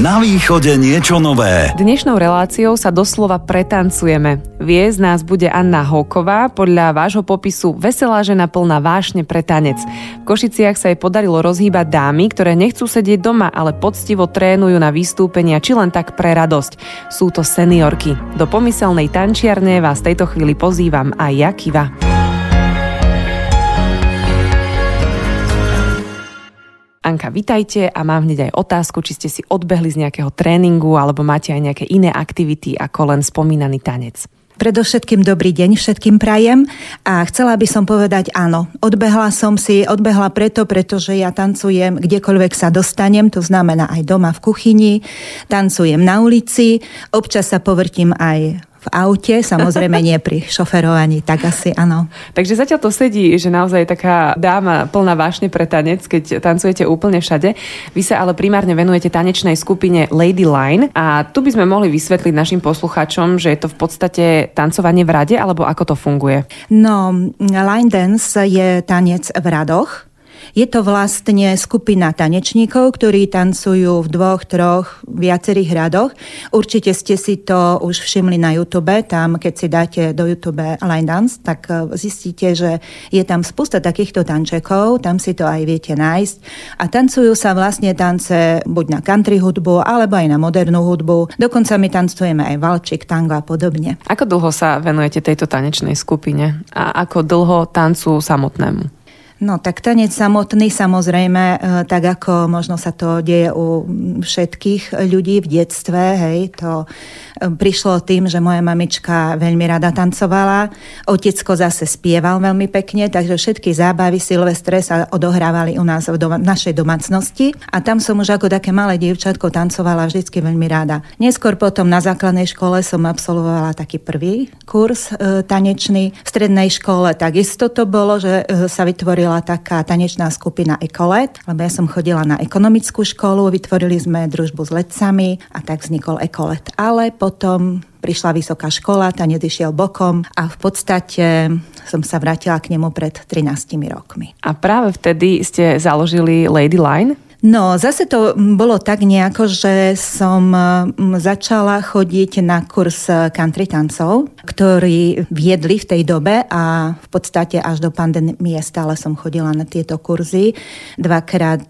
Na východe niečo nové. Dnešnou reláciou sa doslova pretancujeme. Viesť nás bude Anna Hoková, podľa vášho popisu veselá žena plná vášne pre tanec. V Košiciach sa jej podarilo rozhýbať dámy, ktoré nechcú sedieť doma, ale poctivo trénujú na vystúpenia, či len tak pre radosť. Sú to seniorky. Do pomyselnej tančiarne vás tejto chvíli pozývam aj ja, Anka, vitajte a mám hneď aj otázku, či ste si odbehli z nejakého tréningu alebo máte aj nejaké iné aktivity ako len spomínaný tanec. Predovšetkým dobrý deň všetkým prajem a chcela by som povedať áno. Odbehla som si, odbehla preto, pretože ja tancujem kdekoľvek sa dostanem, to znamená aj doma v kuchyni, tancujem na ulici, občas sa povrtím aj v aute, samozrejme nie pri šoferovaní, tak asi áno. Takže zatiaľ to sedí, že naozaj taká dáma plná vášne pre tanec, keď tancujete úplne všade. Vy sa ale primárne venujete tanečnej skupine Lady Line a tu by sme mohli vysvetliť našim poslucháčom, že je to v podstate tancovanie v rade, alebo ako to funguje? No, line dance je tanec v radoch, je to vlastne skupina tanečníkov, ktorí tancujú v dvoch, troch, viacerých radoch. Určite ste si to už všimli na YouTube. Tam, keď si dáte do YouTube line dance, tak e, zistíte, že je tam spústa takýchto tančekov, tam si to aj viete nájsť. A tancujú sa vlastne tance buď na country hudbu, alebo aj na modernú hudbu. Dokonca my tancujeme aj valčik, tango a podobne. Ako dlho sa venujete tejto tanečnej skupine? A ako dlho tancu samotnému? No tak tanec samotný samozrejme, e, tak ako možno sa to deje u všetkých ľudí v detstve, hej, to e, prišlo tým, že moja mamička veľmi rada tancovala, otecko zase spieval veľmi pekne, takže všetky zábavy Silvestre sa odohrávali u nás v doma, našej domácnosti a tam som už ako také malé dievčatko tancovala vždycky veľmi rada. Neskôr potom na základnej škole som absolvovala taký prvý kurz e, tanečný. V strednej škole takisto to bolo, že e, sa vytvorila vytvorila taká tanečná skupina Ekolet, lebo ja som chodila na ekonomickú školu, vytvorili sme družbu s letcami a tak vznikol Ekolet. Ale potom prišla vysoká škola, tanec išiel bokom a v podstate som sa vrátila k nemu pred 13 rokmi. A práve vtedy ste založili Lady Line? No, zase to bolo tak nejako, že som začala chodiť na kurz country tancov, ktorý viedli v tej dobe a v podstate až do pandémie stále som chodila na tieto kurzy. Dvakrát,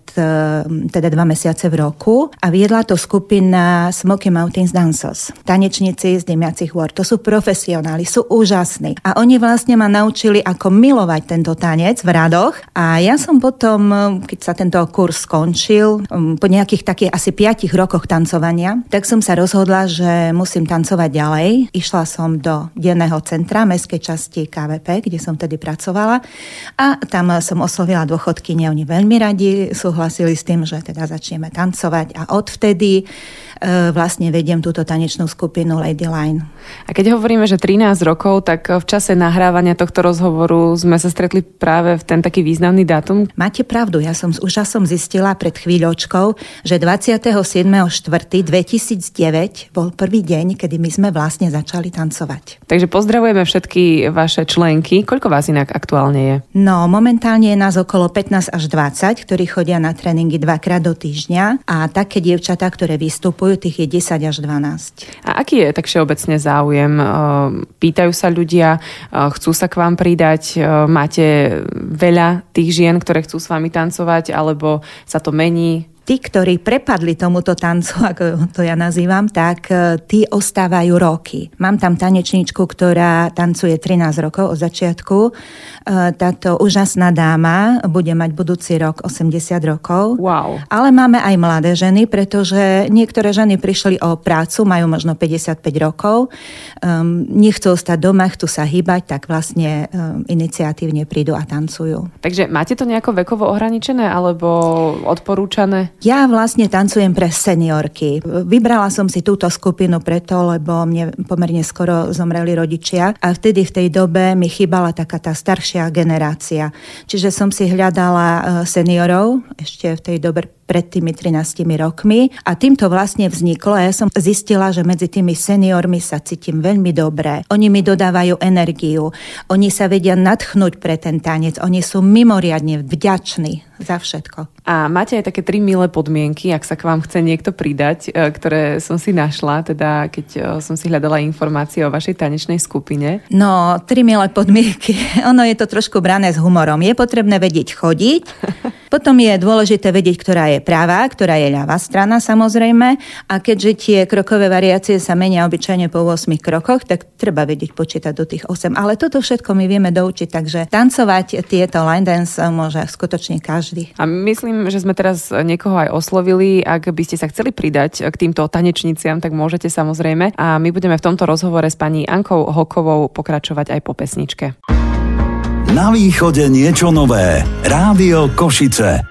teda dva mesiace v roku. A viedla to skupina Smoky Mountains Dancers, tanečníci z Dymiacich hôr. To sú profesionáli, sú úžasní. A oni vlastne ma naučili, ako milovať tento tanec v radoch. A ja som potom, keď sa tento kurz skončil, po nejakých takých asi 5 rokoch tancovania, tak som sa rozhodla, že musím tancovať ďalej. Išla som do denného centra mestskej časti KVP, kde som tedy pracovala a tam som oslovila dôchodkyne. Oni veľmi radi súhlasili s tým, že teda začneme tancovať a odvtedy vlastne vediem túto tanečnú skupinu Lady Line. A keď hovoríme, že 13 rokov, tak v čase nahrávania tohto rozhovoru sme sa stretli práve v ten taký významný dátum? Máte pravdu, ja som už som zistila pred chvíľočkou, že 27.4.2009 bol prvý deň, kedy my sme vlastne začali tancovať. Takže pozdravujeme všetky vaše členky. Koľko vás inak aktuálne je? No, momentálne je nás okolo 15 až 20, ktorí chodia na tréningy dvakrát do týždňa a také dievčatá, ktoré vystupujú boju tých je 10 až 12. A aký je tak všeobecne záujem? Pýtajú sa ľudia, chcú sa k vám pridať, máte veľa tých žien, ktoré chcú s vami tancovať, alebo sa to mení? Tí, ktorí prepadli tomuto tancu, ako to ja nazývam, tak e, tí ostávajú roky. Mám tam tanečničku, ktorá tancuje 13 rokov od začiatku. E, táto úžasná dáma bude mať budúci rok 80 rokov. Wow. Ale máme aj mladé ženy, pretože niektoré ženy prišli o prácu, majú možno 55 rokov, um, nechcú ostať doma, chcú sa hýbať, tak vlastne um, iniciatívne prídu a tancujú. Takže máte to nejako vekovo ohraničené alebo odporúčané? Ja vlastne tancujem pre seniorky. Vybrala som si túto skupinu preto, lebo mne pomerne skoro zomreli rodičia a vtedy v tej dobe mi chýbala taká tá staršia generácia. Čiže som si hľadala e, seniorov ešte v tej dobe pred tými 13 rokmi a týmto vlastne vzniklo ja som zistila, že medzi tými seniormi sa cítim veľmi dobre. Oni mi dodávajú energiu, oni sa vedia nadchnúť pre ten tanec, oni sú mimoriadne vďační za všetko. A máte aj také tri milé podmienky, ak sa k vám chce niekto pridať, e, ktoré som si našla, teda keď e, som si hľadala informácie o vašej tanečnej skupine. No, tri milé podmienky. Ono je to trošku brané s humorom. Je potrebné vedieť chodiť, potom je dôležité vedieť, ktorá je práva, ktorá je ľavá strana samozrejme. A keďže tie krokové variácie sa menia obyčajne po 8 krokoch, tak treba vedieť počítať do tých 8. Ale toto všetko my vieme doučiť, takže tancovať tieto line dance môže skutočne každý. A myslím, že sme teraz niekoho aj oslovili. Ak by ste sa chceli pridať k týmto tanečniciam, tak môžete samozrejme. A my budeme v tomto rozhovore s pani Ankou Hokovou pokračovať aj po pesničke. Na východe niečo nové. Rádio Košice.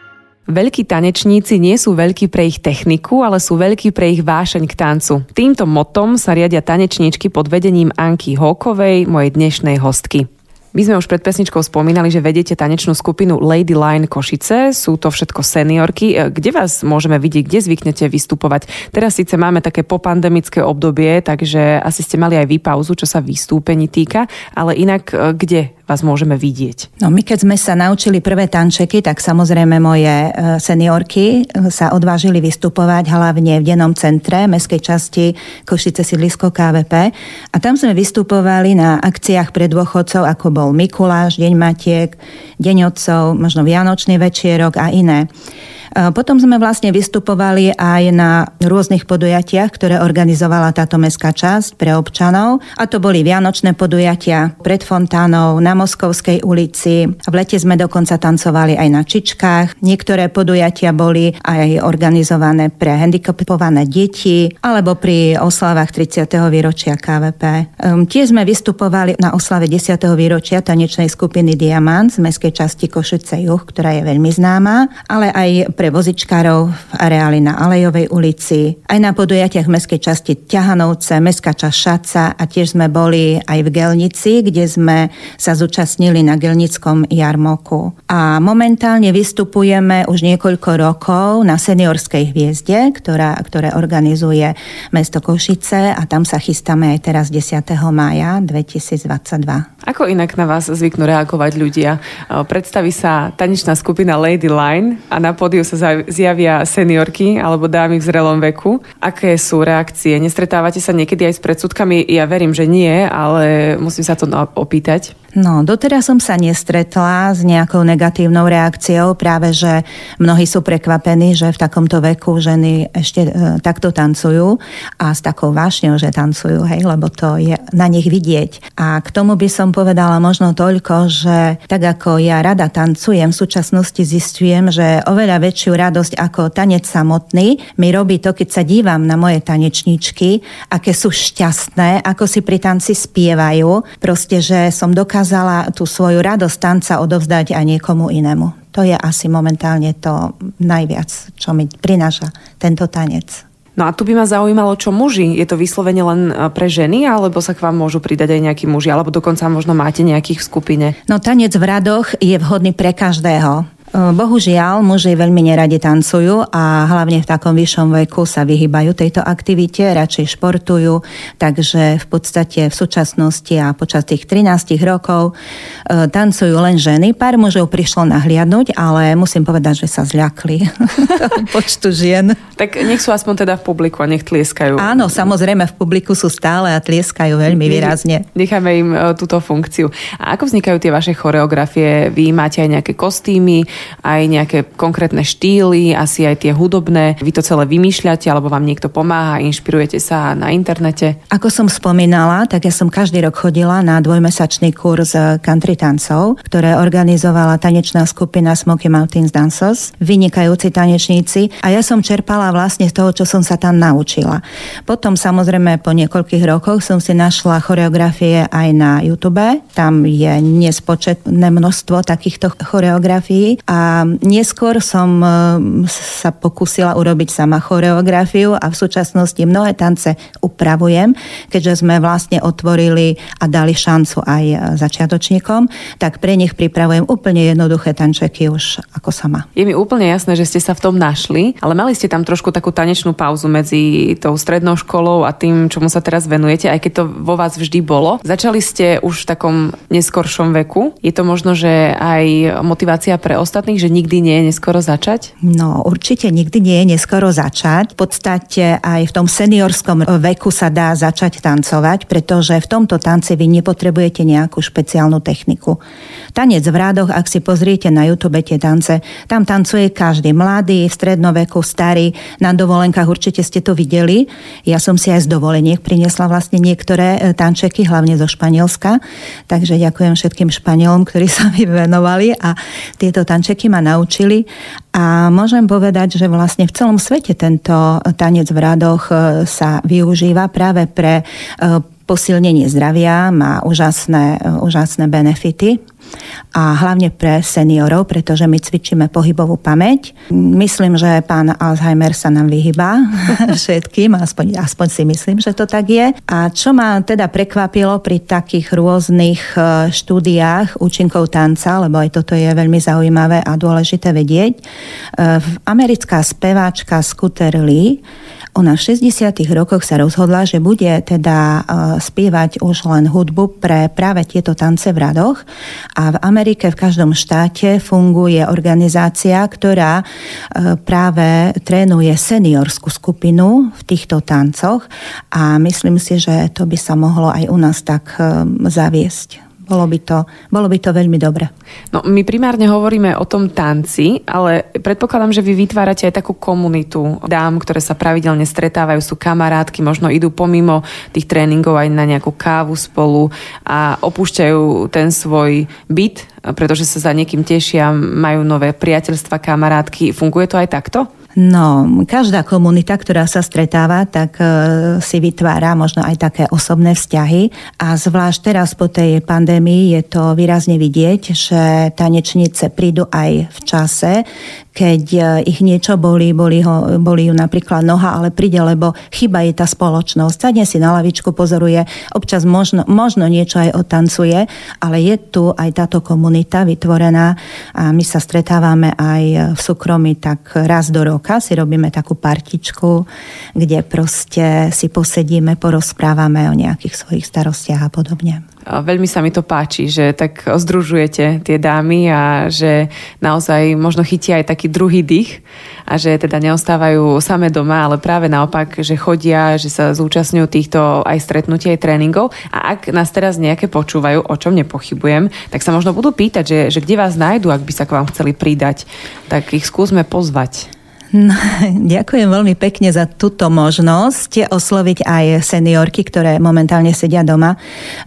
Veľkí tanečníci nie sú veľkí pre ich techniku, ale sú veľkí pre ich vášeň k tancu. Týmto motom sa riadia tanečníčky pod vedením Anky Hókovej, mojej dnešnej hostky. My sme už pred pesničkou spomínali, že vedete tanečnú skupinu Lady Line Košice. Sú to všetko seniorky. E, kde vás môžeme vidieť? Kde zvyknete vystupovať? Teraz síce máme také popandemické obdobie, takže asi ste mali aj vy pauzu, čo sa vystúpení týka, ale inak e, kde vás môžeme vidieť? No my keď sme sa naučili prvé tančeky, tak samozrejme moje e, seniorky sa odvážili vystupovať hlavne v dennom centre mestskej časti Košice sídlisko KVP a tam sme vystupovali na akciách pre dôchodcov, ako bol Mikuláš, Deň Matiek, Deň Otcov, možno Vianočný večierok a iné. Potom sme vlastne vystupovali aj na rôznych podujatiach, ktoré organizovala táto mestská časť pre občanov. A to boli vianočné podujatia pred fontánou, na Moskovskej ulici. V lete sme dokonca tancovali aj na Čičkách. Niektoré podujatia boli aj organizované pre handicapované deti alebo pri oslavách 30. výročia KVP. Tiež sme vystupovali na oslave 10. výročia tanečnej skupiny Diamant z mestskej časti Košice Juh, ktorá je veľmi známa, ale aj pre vozičkárov v areáli na Alejovej ulici, aj na podujatiach mestskej časti Ťahanovce, mestská časť Šaca a tiež sme boli aj v Gelnici, kde sme sa zúčastnili na Gelnickom jarmoku. A momentálne vystupujeme už niekoľko rokov na seniorskej hviezde, ktorá, ktoré organizuje mesto Košice a tam sa chystáme aj teraz 10. mája 2022. Ako inak na vás zvyknú reagovať ľudia? Predstaví sa tanečná skupina Lady Line a na pódiu sa zjavia seniorky alebo dámy v zrelom veku. Aké sú reakcie? Nestretávate sa niekedy aj s predsudkami? Ja verím, že nie, ale musím sa to opýtať. No, doteraz som sa nestretla s nejakou negatívnou reakciou, práve že mnohí sú prekvapení, že v takomto veku ženy ešte e, takto tancujú a s takou vášňou, že tancujú, hej, lebo to je na nich vidieť. A k tomu by som povedala možno toľko, že tak ako ja rada tancujem, v súčasnosti zistujem, že oveľa väčšiu radosť ako tanec samotný mi robí to, keď sa dívam na moje tanečníčky, aké sú šťastné, ako si pri tanci spievajú, proste, že som dokázala dokázala tú svoju radosť tanca odovzdať aj niekomu inému. To je asi momentálne to najviac, čo mi prináša tento tanec. No a tu by ma zaujímalo, čo muži. Je to vyslovene len e, pre ženy, alebo sa k vám môžu pridať aj nejakí muži, alebo dokonca možno máte nejakých v skupine? No tanec v radoch je vhodný pre každého. Bohužiaľ, muži veľmi neradi tancujú a hlavne v takom vyššom veku sa vyhýbajú tejto aktivite, radšej športujú, takže v podstate v súčasnosti a počas tých 13 rokov e, tancujú len ženy. Pár mužov prišlo nahliadnúť, ale musím povedať, že sa zľakli počtu žien. Tak nech sú aspoň teda v publiku a nech tlieskajú. Áno, samozrejme v publiku sú stále a tlieskajú veľmi výrazne. Necháme im e, túto funkciu. A ako vznikajú tie vaše choreografie? Vy máte aj nejaké kostýmy, aj nejaké konkrétne štýly, asi aj tie hudobné. Vy to celé vymýšľate, alebo vám niekto pomáha, inšpirujete sa na internete? Ako som spomínala, tak ja som každý rok chodila na dvojmesačný kurz country tancov, ktoré organizovala tanečná skupina Smoky Mountains Dancers, vynikajúci tanečníci a ja som čerpala vlastne z toho, čo som sa tam naučila. Potom samozrejme po niekoľkých rokoch som si našla choreografie aj na YouTube. Tam je nespočetné množstvo takýchto choreografií a neskôr som e, sa pokúsila urobiť sama choreografiu a v súčasnosti mnohé tance upravujem, keďže sme vlastne otvorili a dali šancu aj začiatočníkom, tak pre nich pripravujem úplne jednoduché tančeky už ako sama. Je mi úplne jasné, že ste sa v tom našli, ale mali ste tam trošku takú tanečnú pauzu medzi tou strednou školou a tým, čomu sa teraz venujete, aj keď to vo vás vždy bolo. Začali ste už v takom neskoršom veku. Je to možno, že aj motivácia pre ostatných ostatných, že nikdy nie je neskoro začať? No, určite nikdy nie je neskoro začať. V podstate aj v tom seniorskom veku sa dá začať tancovať, pretože v tomto tance vy nepotrebujete nejakú špeciálnu techniku. Tanec v rádoch, ak si pozriete na YouTube tie tance, tam tancuje každý, mladý, v strednoveku, starý, na dovolenkách určite ste to videli. Ja som si aj z dovoleniek priniesla vlastne niektoré e, tančeky, hlavne zo Španielska. Takže ďakujem všetkým Španielom, ktorí sa mi venovali a tieto tančeky ma naučili. A môžem povedať, že vlastne v celom svete tento tanec v radoch e, sa využíva práve pre e, posilnenie zdravia, má úžasné, úžasné benefity a hlavne pre seniorov, pretože my cvičíme pohybovú pamäť. Myslím, že pán Alzheimer sa nám vyhybá všetkým, aspoň, aspoň si myslím, že to tak je. A čo ma teda prekvapilo pri takých rôznych e, štúdiách účinkov tanca, lebo aj toto je veľmi zaujímavé a dôležité vedieť, e, americká speváčka Scooter Lee ona v 60. rokoch sa rozhodla, že bude teda e, spievať už len hudbu pre práve tieto tance v radoch a v Amerike v každom štáte funguje organizácia, ktorá e, práve trénuje seniorskú skupinu v týchto tancoch a myslím si, že to by sa mohlo aj u nás tak e, zaviesť. Bolo by to, bolo by to veľmi dobre. No, my primárne hovoríme o tom tanci, ale predpokladám, že vy vytvárate aj takú komunitu dám, ktoré sa pravidelne stretávajú, sú kamarátky, možno idú pomimo tých tréningov aj na nejakú kávu spolu a opúšťajú ten svoj byt, pretože sa za niekým tešia, majú nové priateľstva, kamarátky. Funguje to aj takto? No, každá komunita, ktorá sa stretáva, tak e, si vytvára možno aj také osobné vzťahy. A zvlášť teraz po tej pandémii je to výrazne vidieť, že tanečnice prídu aj v čase, keď e, ich niečo bolí, bolí, ho, bolí ju napríklad noha, ale príde, lebo chyba je tá spoločnosť. Sadne si na lavičku, pozoruje, občas možno, možno niečo aj otancuje, ale je tu aj táto komunita vytvorená a my sa stretávame aj v súkromí tak raz do roka, si robíme takú partičku, kde proste si posedíme, porozprávame o nejakých svojich starostiach a podobne. Veľmi sa mi to páči, že tak združujete tie dámy a že naozaj možno chytia aj taký druhý dých a že teda neostávajú same doma, ale práve naopak, že chodia, že sa zúčastňujú týchto aj stretnutí, aj tréningov. A ak nás teraz nejaké počúvajú, o čom nepochybujem, tak sa možno budú pýtať, že, že kde vás nájdu, ak by sa k vám chceli pridať. Tak ich skúsme pozvať. No, ďakujem veľmi pekne za túto možnosť osloviť aj seniorky, ktoré momentálne sedia doma.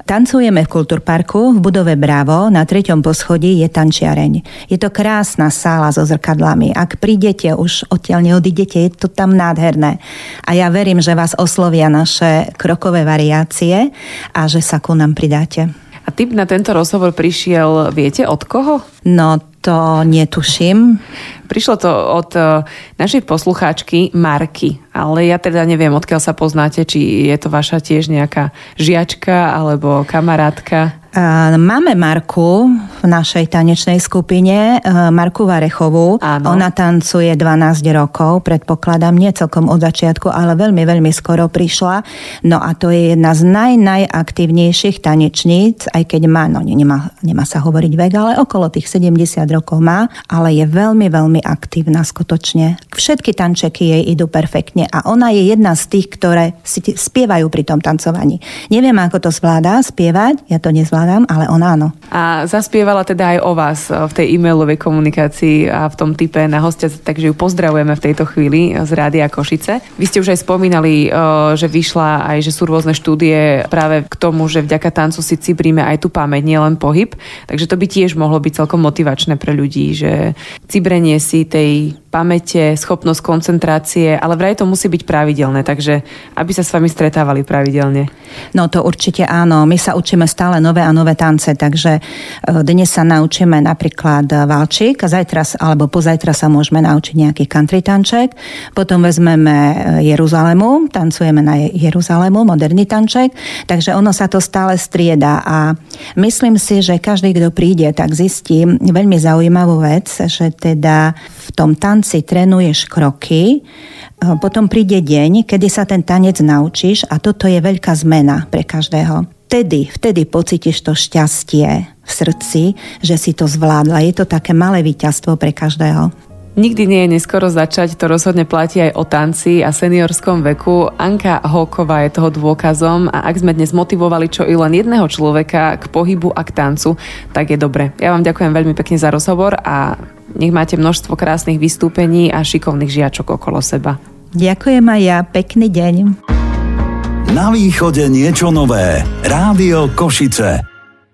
Tancujeme v Kultúrparku v budove Bravo. Na treťom poschodí je tančiareň. Je to krásna sála so zrkadlami. Ak prídete, už odtiaľ neodídete, je to tam nádherné. A ja verím, že vás oslovia naše krokové variácie a že sa ku nám pridáte. A typ na tento rozhovor prišiel, viete, od koho? No, to netuším. Prišlo to od uh, našej poslucháčky Marky, ale ja teda neviem, odkiaľ sa poznáte, či je to vaša tiež nejaká žiačka alebo kamarátka. Máme Marku v našej tanečnej skupine, Marku Varechovú. Áno. Ona tancuje 12 rokov, predpokladám, nie celkom od začiatku, ale veľmi, veľmi skoro prišla. No a to je jedna z naj, najaktívnejších tanečníc, aj keď má, no nemá, nemá sa hovoriť vek, ale okolo tých 70 rokov má, ale je veľmi, veľmi aktívna skutočne. Všetky tančeky jej idú perfektne a ona je jedna z tých, ktoré si spievajú pri tom tancovaní. Neviem, ako to zvládá spievať, ja to nezvládam predpokladám, ale on áno. A zaspievala teda aj o vás e, v tej e-mailovej komunikácii a v tom type na hostia, takže ju pozdravujeme v tejto chvíli z Rádia Košice. Vy ste už aj spomínali, e, že vyšla aj, že sú rôzne štúdie práve k tomu, že vďaka tancu si cibríme aj tú pamäť, nielen pohyb. Takže to by tiež mohlo byť celkom motivačné pre ľudí, že cibrenie si tej pamäte, schopnosť koncentrácie, ale vraj to musí byť pravidelné, takže aby sa s vami stretávali pravidelne. No to určite áno, my sa učíme stále nové a nové tance, takže e, dnes sa naučíme napríklad valčík a zajtra alebo pozajtra sa môžeme naučiť nejaký country tanček, potom vezmeme e, Jeruzalemu, tancujeme na Jeruzalemu, moderný tanček, takže ono sa to stále strieda a myslím si, že každý, kto príde, tak zistí veľmi zaujímavú vec, že teda v tom tanci trénuješ kroky, e, potom príde deň, kedy sa ten tanec naučíš a toto je veľká zmena pre každého. vtedy, vtedy pocítiš to šťastie v srdci, že si to zvládla. Je to také malé víťazstvo pre každého. Nikdy nie je neskoro začať, to rozhodne platí aj o tanci a seniorskom veku. Anka Holková je toho dôkazom a ak sme dnes motivovali čo i len jedného človeka k pohybu a k tancu, tak je dobre. Ja vám ďakujem veľmi pekne za rozhovor a nech máte množstvo krásnych vystúpení a šikovných žiačok okolo seba. Ďakujem aj ja, pekný deň. Na východe niečo nové. Rádio Košice.